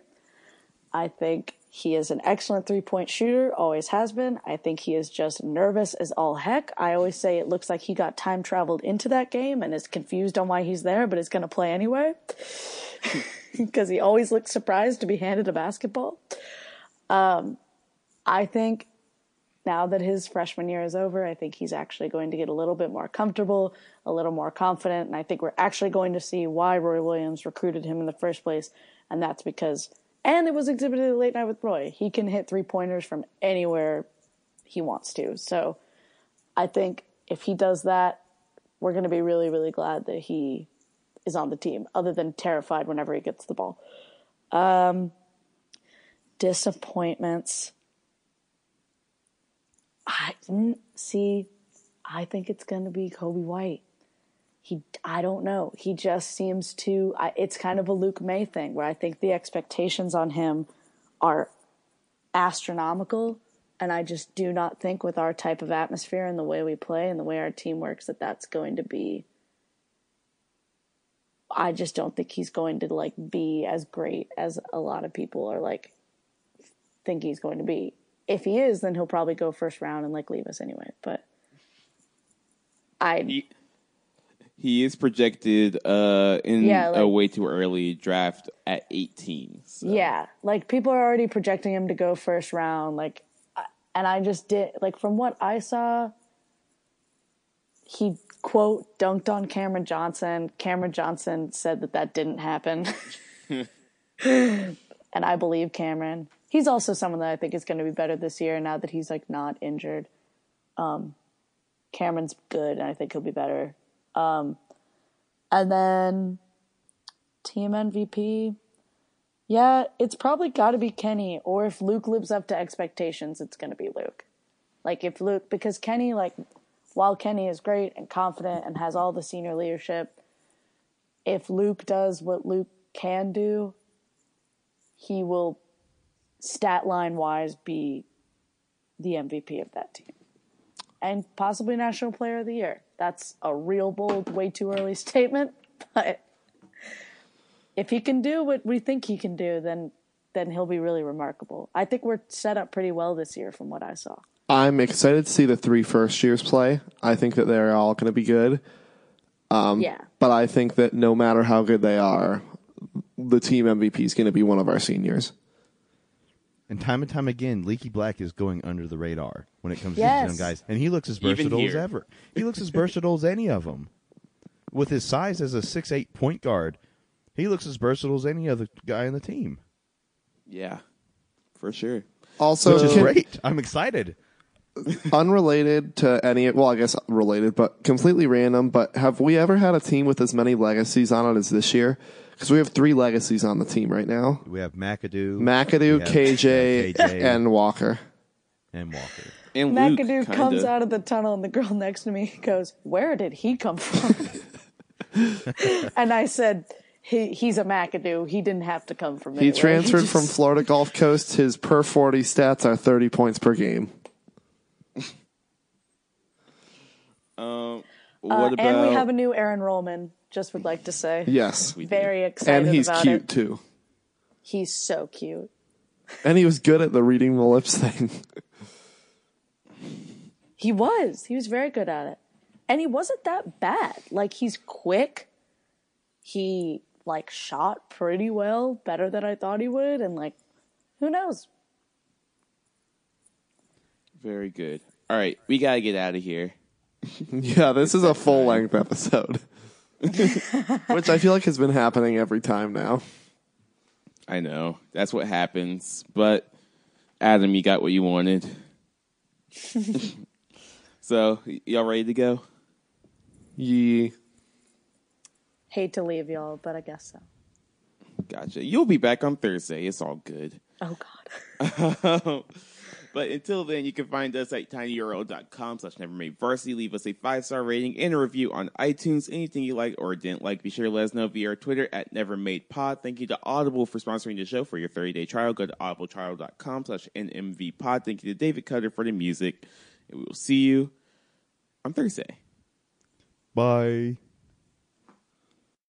I think he is an excellent three point shooter, always has been. I think he is just nervous as all heck. I always say it looks like he got time traveled into that game and is confused on why he's there, but is going to play anyway. Because he always looks surprised to be handed a basketball. Um, I think now that his freshman year is over, I think he's actually going to get a little bit more comfortable, a little more confident, and I think we're actually going to see why Roy Williams recruited him in the first place, and that's because, and it was exhibited late night with Roy. He can hit three pointers from anywhere he wants to. So I think if he does that, we're going to be really, really glad that he is on the team, other than terrified whenever he gets the ball. Um, disappointments. I see. I think it's going to be Coby White. He, I don't know. He just seems to. I, it's kind of a Luke Maye thing where I think the expectations on him are astronomical, and I just do not think with our type of atmosphere and the way we play and the way our team works that that's going to be. I just don't think he's going to like be as great as a lot of people are like think he's going to be if he is, then he'll probably go first round and like leave us anyway. But I He, he is projected uh, in Yeah, a way too early draft at 18. So. yeah, like people are already projecting him to go first round. Like, and I just did like from what I saw, he quote dunked on Cameron Johnson. Cameron Johnson said that that didn't happen, and I believe Cameron. He's also someone that I think is going to be better this year now that he's like not injured. Um, Cameron's good, and I think he'll be better. Um, and then team MVP. Yeah, it's probably got to be Kenny, or if Luke lives up to expectations, it's going to be Luke. Like if Luke, because Kenny, like, while Kenny is great and confident and has all the senior leadership, if Luke does what Luke can do, he will, stat line wise, be the MVP of that team. And possibly National Player of the Year. That's a real bold, way too early statement, but if he can do what we think he can do, then then he'll be really remarkable. I think we're set up pretty well this year from what I saw. I'm excited to see the three first years play. I think that they're all going to be good. Um, yeah. but I think that no matter how good they are, the team MVP is going to be one of our seniors. And time and time again, Leaky Black is going under the radar when it comes Yes. to these young guys. And he looks as versatile as ever. He looks as versatile as any of them. With his size as a six eight point guard, he looks as versatile as any other guy on the team. Yeah, for sure. Also, Which is can- great. I'm excited. unrelated to any, well, I guess related, but completely random. But have we ever had a team with as many legacies on it as this year? Because we have three legacies on the team right now: We have McAdoo, McAdoo, we have- KJ, yeah, KJ, and Walker. and Walker. And Luke McAdoo kinda, comes out of the tunnel, and the girl next to me goes, "Where did he come from?" and I said, he, "He's a McAdoo. He didn't have to come from He anywhere. transferred just- from Florida Gulf Coast. His per forty stats are thirty points per game. Um, Uh, what about? and we have a new Aaron Rollman. Just would like to say, Yes, We do. very excited and he's about cute it. too. He's so cute. And he was good at the reading the lips thing. He was. He was very good at it. And he wasn't that bad. Like he's quick. He like shot pretty well, better than I thought he would, and like who knows? Very good. All right, we gotta get out of here. yeah, this is a full length episode, which I feel like has been happening every time now. I know that's what happens, but Adam, you got what you wanted. so, y- y'all ready to go? Ye. Hate to leave y'all, but I guess so. Gotcha. You'll be back on Thursday. It's all good. Oh God. but until then, you can find us at tinyurl.com slash nevermade varsity. Leave us a five star rating and a review on iTunes. Anything you like or didn't like, be sure to let us know via our Twitter at nevermadepod. Thank you to Audible for sponsoring the show. For your 30 day trial, go to audibletrial.com slash nmvpod. Thank you to David Cutter for the music. And we will see you on Thursday. Bye.